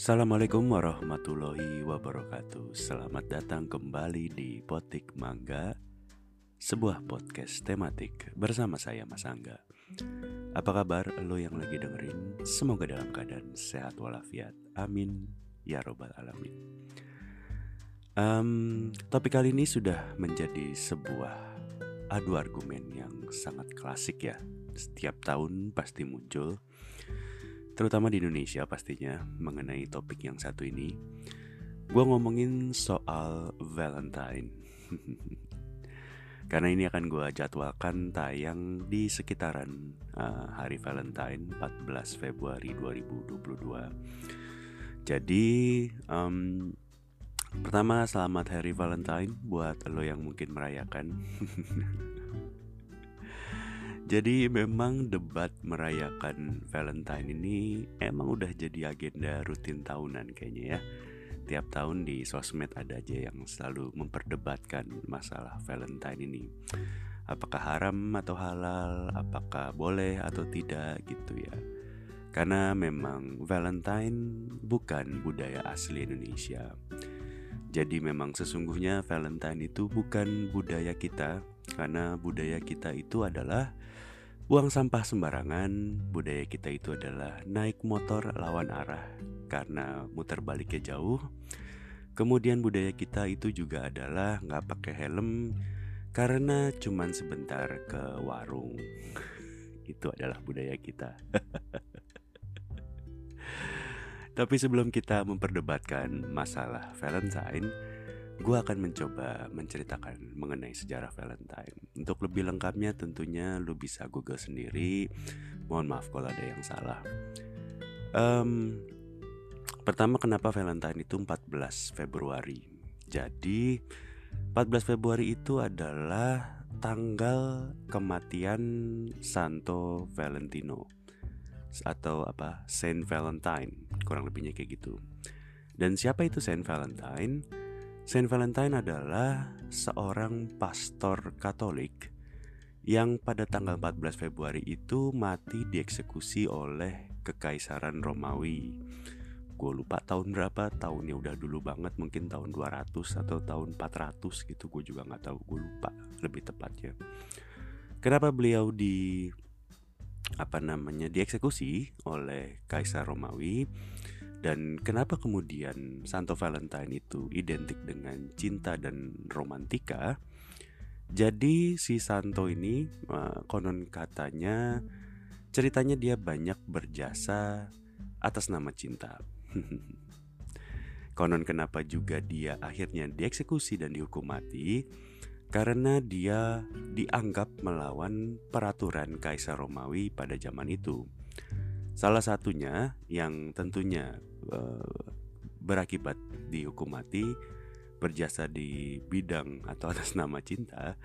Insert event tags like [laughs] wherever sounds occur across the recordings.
Assalamualaikum warahmatullahi wabarakatuh. Selamat datang kembali di Potik Mangga Sebuah podcast tematik bersama saya Mas Angga. Apa kabar lo yang lagi dengerin? Semoga dalam keadaan sehat walafiat. Amin Ya Robbal Alamin. Um, Topik kali ini sudah menjadi sebuah adu argumen yang sangat klasik ya. Setiap tahun pasti muncul terutama di Indonesia pastinya mengenai topik yang satu ini. Gue ngomongin soal Valentine. [laughs] Karena ini akan gue jadwalkan tayang di sekitaran uh, hari Valentine 14 Februari 2022. Jadi um, pertama selamat hari Valentine buat lo yang mungkin merayakan. [laughs] Jadi memang debat merayakan Valentine ini emang udah jadi agenda rutin tahunan kayaknya ya. Tiap tahun di sosmed ada aja yang selalu memperdebatkan masalah Valentine ini. Apakah haram atau halal, apakah boleh atau tidak gitu ya. Karena memang Valentine bukan budaya asli Indonesia. Jadi memang sesungguhnya Valentine itu bukan budaya kita karena budaya kita itu adalah Buang sampah sembarangan, budaya kita itu adalah naik motor lawan arah karena muter baliknya jauh. Kemudian budaya kita itu juga adalah nggak pakai helm karena cuman sebentar ke warung. [laughs] itu adalah budaya kita. [laughs] Tapi sebelum kita memperdebatkan masalah Valentine, gue akan mencoba menceritakan mengenai sejarah Valentine. Untuk lebih lengkapnya tentunya lu bisa google sendiri. Mohon maaf kalau ada yang salah. Um, pertama kenapa Valentine itu 14 Februari? Jadi 14 Februari itu adalah tanggal kematian Santo Valentino atau apa Saint Valentine kurang lebihnya kayak gitu. Dan siapa itu Saint Valentine? Saint Valentine adalah seorang pastor Katolik yang pada tanggal 14 Februari itu mati dieksekusi oleh Kekaisaran Romawi. Gue lupa tahun berapa, tahunnya udah dulu banget, mungkin tahun 200 atau tahun 400 gitu, gue juga nggak tahu, gue lupa lebih tepatnya. Kenapa beliau di apa namanya dieksekusi oleh Kaisar Romawi? Dan kenapa kemudian Santo Valentine itu identik dengan cinta dan romantika? Jadi si Santo ini uh, konon katanya ceritanya dia banyak berjasa atas nama cinta. [laughs] konon kenapa juga dia akhirnya dieksekusi dan dihukum mati? Karena dia dianggap melawan peraturan Kaisar Romawi pada zaman itu. Salah satunya yang tentunya berakibat dihukum mati berjasa di bidang atau atas nama cinta,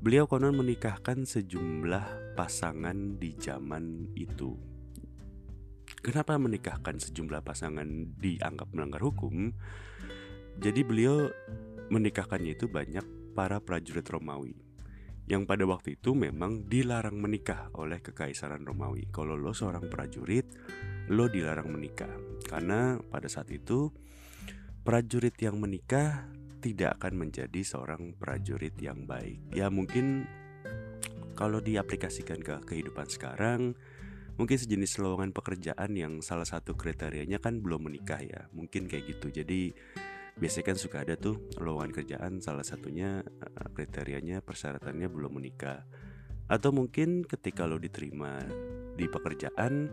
beliau konon menikahkan sejumlah pasangan di zaman itu. Kenapa menikahkan sejumlah pasangan dianggap melanggar hukum? Jadi beliau menikahkannya itu banyak para prajurit Romawi yang pada waktu itu memang dilarang menikah oleh kekaisaran Romawi. Kalau lo seorang prajurit, lo dilarang menikah karena pada saat itu prajurit yang menikah tidak akan menjadi seorang prajurit yang baik. Ya mungkin kalau diaplikasikan ke kehidupan sekarang, mungkin sejenis lowongan pekerjaan yang salah satu kriterianya kan belum menikah ya. Mungkin kayak gitu. Jadi biasanya kan suka ada tuh lowongan kerjaan salah satunya eh, kriterianya persyaratannya belum menikah atau mungkin ketika lo diterima di pekerjaan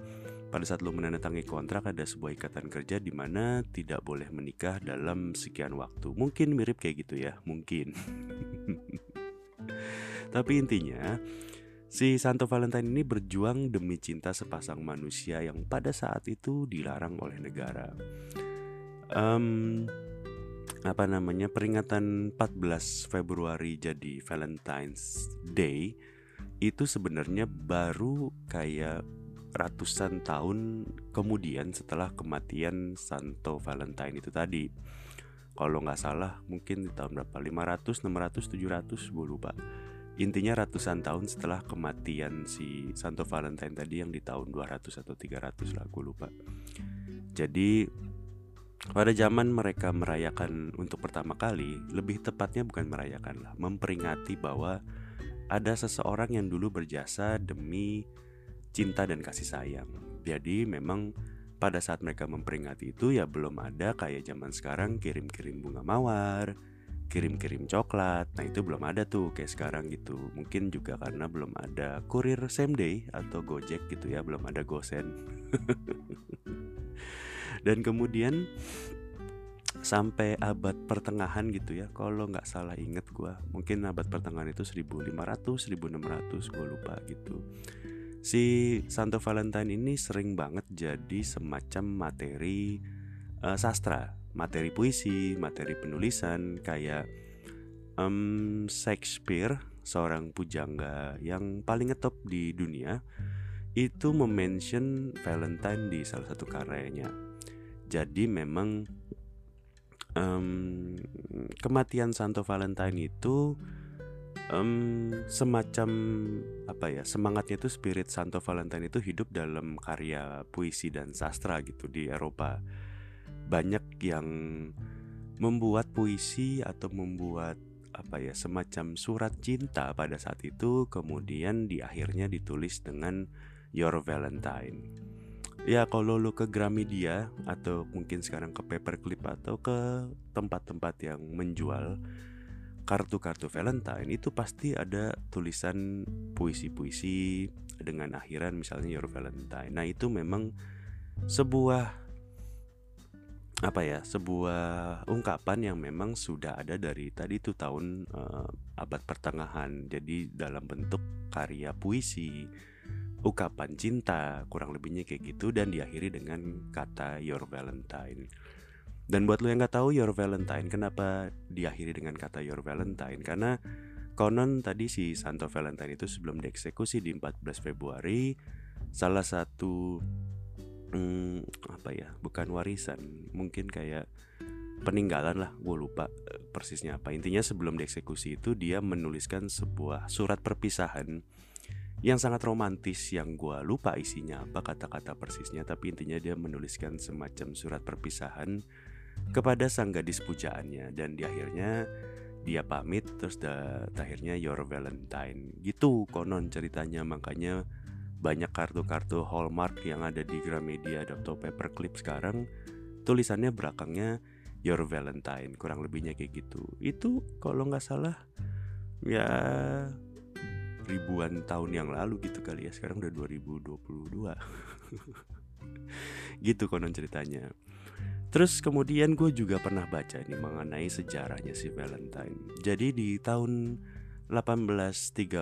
pada saat lo menandatangani kontrak ada sebuah ikatan kerja di mana tidak boleh menikah dalam sekian waktu mungkin mirip kayak gitu ya mungkin [laughs] tapi intinya Si Santo Valentine ini berjuang demi cinta sepasang manusia yang pada saat itu dilarang oleh negara. Um, apa namanya peringatan 14 Februari jadi Valentine's Day itu sebenarnya baru kayak ratusan tahun kemudian setelah kematian Santo Valentine itu tadi. Kalau nggak salah mungkin di tahun berapa 500, 600, 700 gue lupa. Intinya ratusan tahun setelah kematian si Santo Valentine tadi yang di tahun 200 atau 300 lah gue lupa. Jadi pada zaman mereka merayakan untuk pertama kali, lebih tepatnya bukan merayakan lah, memperingati bahwa ada seseorang yang dulu berjasa demi cinta dan kasih sayang. Jadi memang pada saat mereka memperingati itu ya belum ada kayak zaman sekarang kirim-kirim bunga mawar, kirim-kirim coklat. Nah, itu belum ada tuh kayak sekarang gitu. Mungkin juga karena belum ada kurir same day atau Gojek gitu ya, belum ada Gosen. [laughs] dan kemudian sampai abad pertengahan gitu ya kalau nggak salah inget gue mungkin abad pertengahan itu 1500 1600 gue lupa gitu si Santo Valentine ini sering banget jadi semacam materi uh, sastra materi puisi materi penulisan kayak um, Shakespeare seorang pujangga yang paling ngetop di dunia itu memention Valentine di salah satu karyanya jadi memang um, kematian Santo Valentine itu um, semacam apa ya semangatnya itu spirit Santo Valentine itu hidup dalam karya puisi dan sastra gitu di Eropa. Banyak yang membuat puisi atau membuat apa ya semacam surat cinta pada saat itu kemudian di akhirnya ditulis dengan Your Valentine. Ya kalau lu ke Gramedia atau mungkin sekarang ke Paperclip atau ke tempat-tempat yang menjual kartu-kartu Valentine itu pasti ada tulisan puisi-puisi dengan akhiran misalnya Your Valentine. Nah, itu memang sebuah apa ya sebuah ungkapan yang memang sudah ada dari tadi itu tahun uh, abad pertengahan jadi dalam bentuk karya puisi ungkapan cinta kurang lebihnya kayak gitu dan diakhiri dengan kata Your Valentine. Dan buat lo yang nggak tahu Your Valentine, kenapa diakhiri dengan kata Your Valentine? Karena konon tadi si Santo Valentine itu sebelum dieksekusi di 14 Februari, salah satu hmm, apa ya, bukan warisan, mungkin kayak peninggalan lah, gue lupa eh, persisnya apa. Intinya sebelum dieksekusi itu dia menuliskan sebuah surat perpisahan yang sangat romantis yang gue lupa isinya apa kata-kata persisnya tapi intinya dia menuliskan semacam surat perpisahan kepada sang gadis pujaannya. Dan di akhirnya dia pamit terus da, akhirnya your valentine. Gitu konon ceritanya. Makanya banyak kartu-kartu hallmark yang ada di Gramedia atau paperclip sekarang. Tulisannya belakangnya your valentine kurang lebihnya kayak gitu. Itu kalau nggak salah ya ribuan tahun yang lalu gitu kali ya. Sekarang udah 2022 [laughs] gitu konon ceritanya terus kemudian gue juga pernah baca nih mengenai sejarahnya si Valentine. Jadi di tahun 1835 [laughs]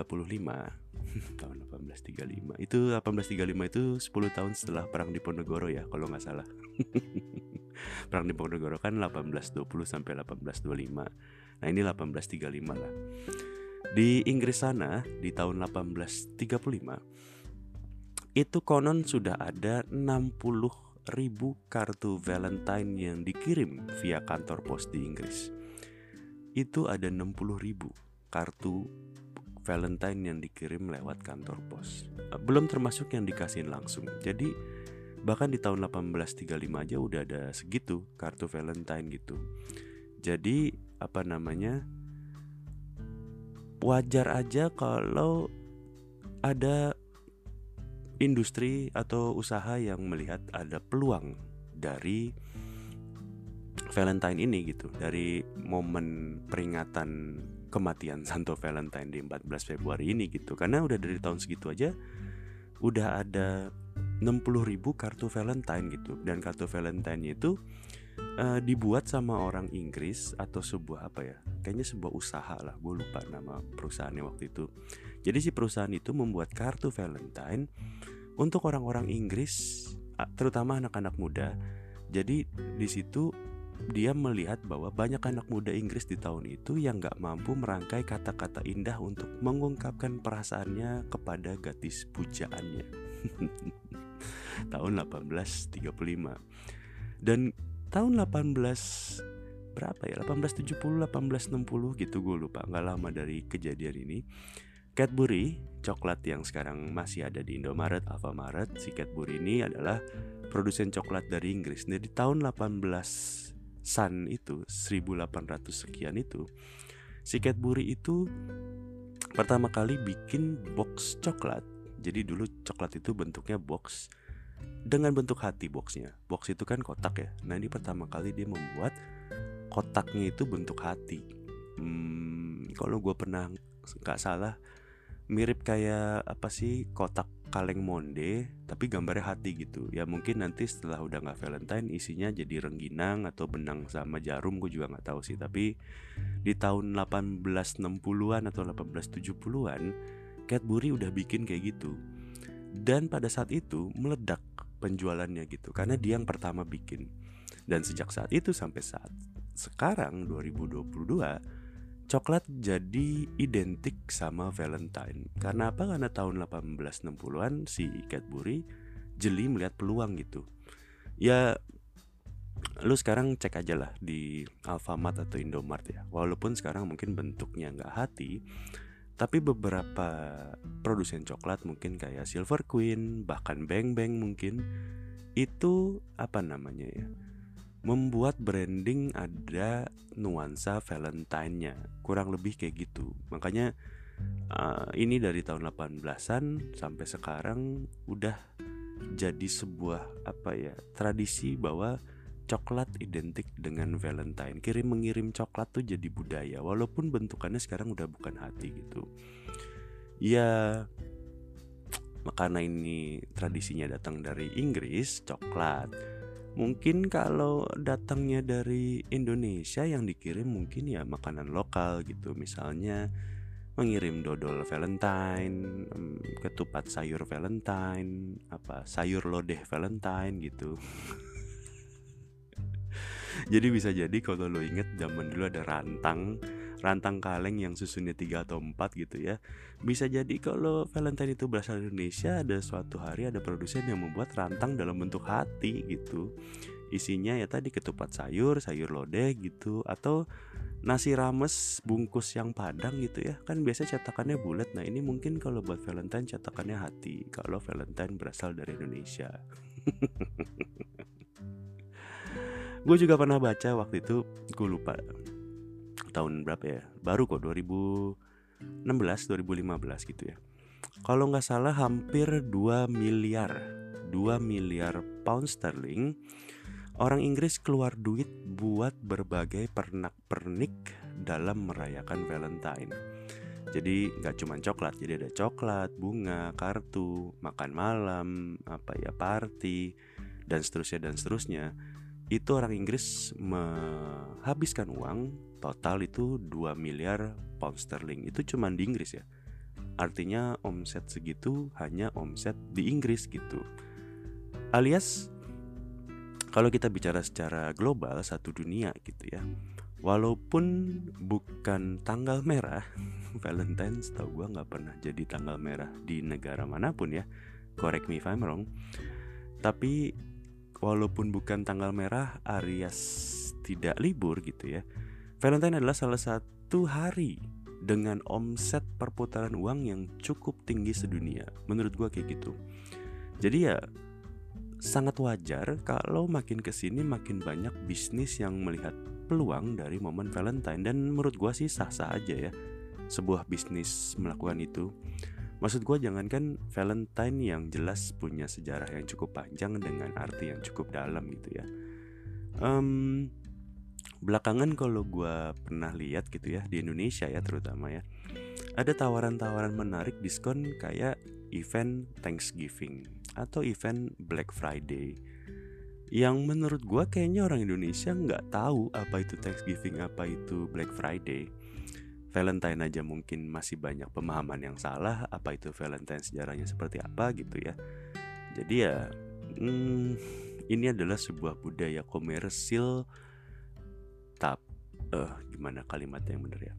tahun 1835 itu 1835 itu 10 tahun setelah perang di Ponegoro ya kalau nggak salah. [laughs] Perang di Ponegoro kan 1820 sampai 1825 nah ini 1835 lah. Di Inggris sana di tahun 1835 itu konon sudah ada 60 ribu kartu Valentine yang dikirim via kantor pos di Inggris. Itu ada 60 ribu kartu Valentine yang dikirim lewat kantor pos. Belum termasuk yang dikasihin langsung. Jadi bahkan di tahun 1835 aja udah ada segitu kartu Valentine gitu. Jadi apa namanya? wajar aja kalau ada industri atau usaha yang melihat ada peluang dari Valentine ini gitu dari momen peringatan kematian [laughs] Santo Valentine di 14 Februari ini gitu. Karena udah dari tahun segitu aja udah ada 60 ribu kartu Valentine gitu. Dan kartu Valentine itu uh, dibuat sama orang Inggris atau sebuah apa ya kayaknya sebuah usaha lah gue lupa nama perusahaannya waktu itu jadi si perusahaan itu membuat kartu Valentine untuk orang-orang Inggris terutama anak-anak muda jadi di situ dia melihat bahwa banyak anak muda Inggris di tahun itu yang gak mampu merangkai kata-kata indah untuk mengungkapkan perasaannya kepada gadis pujaannya. [laughs] tahun 1835. Dan tahun 18 berapa ya 1870 1860 gitu gue lupa nggak lama dari kejadian ini Cadbury, coklat yang sekarang masih ada di Indomaret, Alfamaret, si Cadbury ini adalah produsen coklat dari Inggris. Nah, di tahun 18 Sun itu 1800 sekian itu si Cadbury itu pertama kali bikin box coklat. Jadi dulu coklat itu bentuknya box dengan bentuk hati boxnya. Box itu kan kotak ya. Nah ini pertama kali dia membuat kotaknya itu bentuk hati. Hmm, kalau gue pernah nggak salah mirip kayak apa sih kotak kaleng monde tapi gambarnya hati gitu ya mungkin nanti setelah udah nggak Valentine isinya jadi rengginang atau benang sama jarum gue juga nggak tahu sih tapi di tahun 1860-an atau 1870-an Cadbury udah bikin kayak gitu dan pada saat itu meledak penjualannya gitu karena dia yang pertama bikin dan sejak saat itu sampai saat sekarang 2022 coklat jadi identik sama Valentine. Karena apa? Karena tahun 1860-an si Cadbury jeli melihat peluang gitu. Ya lu sekarang cek aja lah di Alfamart atau Indomart ya. Walaupun sekarang mungkin bentuknya nggak hati, tapi beberapa produsen coklat mungkin kayak Silver Queen, bahkan Bang Bang mungkin itu apa namanya ya? membuat branding ada nuansa Valentine-nya kurang lebih kayak gitu makanya uh, ini dari tahun 18-an sampai sekarang udah jadi sebuah apa ya tradisi bahwa coklat identik dengan Valentine. Kirim mengirim coklat tuh jadi budaya walaupun bentukannya sekarang udah bukan hati gitu. Ya karena ini tradisinya datang dari Inggris coklat. Mungkin kalau datangnya dari Indonesia yang dikirim mungkin ya makanan lokal gitu. Misalnya mengirim dodol Valentine, ketupat sayur Valentine, apa sayur lodeh Valentine gitu. [laughs] jadi bisa jadi kalau lo inget zaman dulu ada rantang rantang kaleng yang susunnya tiga atau empat gitu ya. Bisa jadi kalau Valentine itu berasal dari Indonesia ada suatu hari ada produsen yang membuat rantang dalam bentuk hati gitu. Isinya ya tadi ketupat sayur sayur lodeh gitu atau nasi rames bungkus yang padang gitu ya. Kan biasa cetakannya bulat. Nah ini mungkin kalau buat Valentine cetakannya hati kalau Valentine berasal dari Indonesia [laughs] gue juga pernah baca waktu itu gue lupa tahun berapa ya baru kok 2016 2015 gitu ya kalau nggak salah hampir 2 miliar 2 miliar pound sterling orang Inggris keluar duit buat berbagai pernak-pernik dalam merayakan Valentine. Jadi nggak cuma coklat, jadi ada coklat, bunga, kartu, makan malam, apa ya party, dan seterusnya dan seterusnya. Itu orang Inggris menghabiskan uang total itu 2 miliar pound sterling. Itu cuma di Inggris ya. Artinya omset segitu hanya omset di Inggris gitu. Alias kalau kita bicara secara global satu dunia gitu ya. Walaupun bukan tanggal merah [laughs] Valentine setahu gue nggak pernah jadi tanggal merah di negara mana pun ya. Correct me if I'm wrong. Tapi walaupun bukan tanggal merah Aries tidak libur gitu ya Valentine adalah salah satu hari dengan omset perputaran uang yang cukup tinggi sedunia. Menurut gue kayak gitu. Jadi ya sangat wajar kalau makin ke sini makin banyak bisnis yang melihat peluang dari momen Valentine dan menurut gue sih sah-sah aja ya sebuah bisnis melakukan itu. Maksud gue jangankan Valentine yang jelas punya sejarah yang cukup panjang dengan arti yang cukup dalam gitu ya. Um, belakangan kalau gue pernah lihat gitu ya di Indonesia ya terutama ya ada tawaran-tawaran menarik diskon kayak event Thanksgiving atau event Black Friday yang menurut gue kayaknya orang Indonesia nggak tahu apa itu Thanksgiving apa itu Black Friday Valentine aja mungkin masih banyak pemahaman yang salah apa itu Valentine sejarahnya seperti apa gitu ya jadi ya hmm, ini adalah sebuah budaya komersil tap uh, gimana kalimat yang benar ya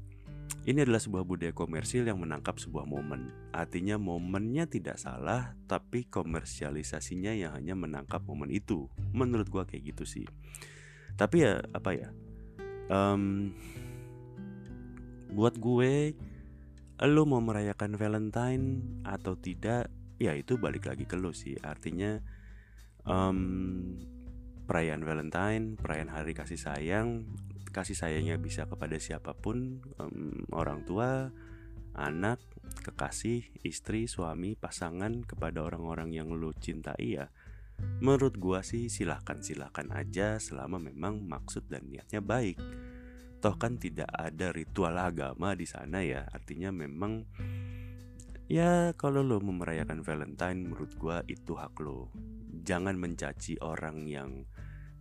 ini adalah sebuah budaya komersil yang menangkap sebuah momen. Artinya momennya tidak salah, tapi komersialisasinya yang hanya menangkap momen itu. Menurut gua kayak gitu sih. Tapi ya apa ya? Um, buat gue lo mau merayakan Valentine atau tidak ya itu balik lagi ke lo sih. Artinya um, perayaan Valentine perayaan hari kasih sayang kasih sayangnya bisa kepada siapa pun um, orang tua anak kekasih istri suami pasangan kepada orang-orang yang lo cintai ya. Menurut gua sih silahkan silahkan aja selama memang maksud dan niatnya baik toh kan tidak ada ritual agama di sana ya. Artinya memang ya kalau lo mau merayakan Valentine menurut gua itu hak lo. Jangan mencaci orang yang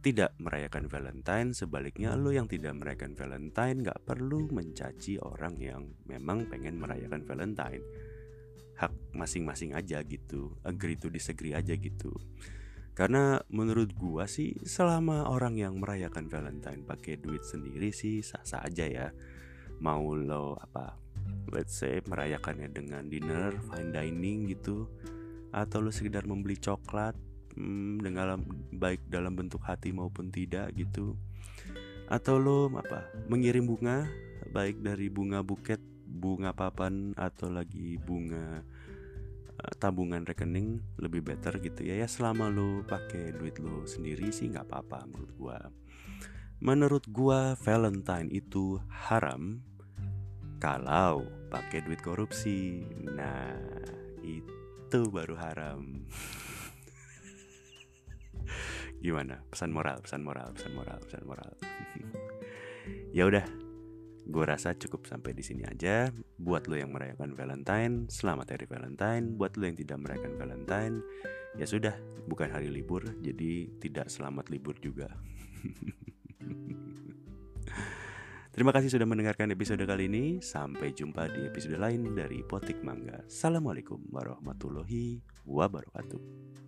tidak merayakan Valentine. Sebaliknya lo yang tidak merayakan Valentine gak perlu mencaci orang yang memang pengen merayakan Valentine. Hak masing-masing aja gitu. Agree to disagree aja gitu karena menurut gua sih selama orang yang merayakan Valentine pakai duit sendiri sih sah-sah aja ya. Mau lo apa let's say merayakannya dengan dinner, fine dining gitu atau lo sekedar membeli coklat hmm, dengan baik dalam bentuk hati maupun tidak gitu. Atau lo apa mengirim bunga baik dari bunga buket, bunga papan atau lagi bunga tabungan rekening lebih better gitu ya. Ya selama lo pakai duit lo sendiri sih nggak apa-apa menurut gua. Menurut gua Valentine itu haram kalau pakai duit korupsi. Nah itu baru haram. [laughs] Gimana? Pesan moral pesan moral pesan moral pesan moral. [laughs] Ya udah Gue rasa cukup sampai di sini aja. Buat lo yang merayakan Valentine, selamat hari Valentine. Buat lo yang tidak merayakan Valentine, ya sudah, bukan hari libur, jadi tidak selamat libur juga. [laughs] Terima kasih sudah mendengarkan episode kali ini. Sampai jumpa di episode lain dari Potik Mangga. Assalamualaikum warahmatullahi wabarakatuh.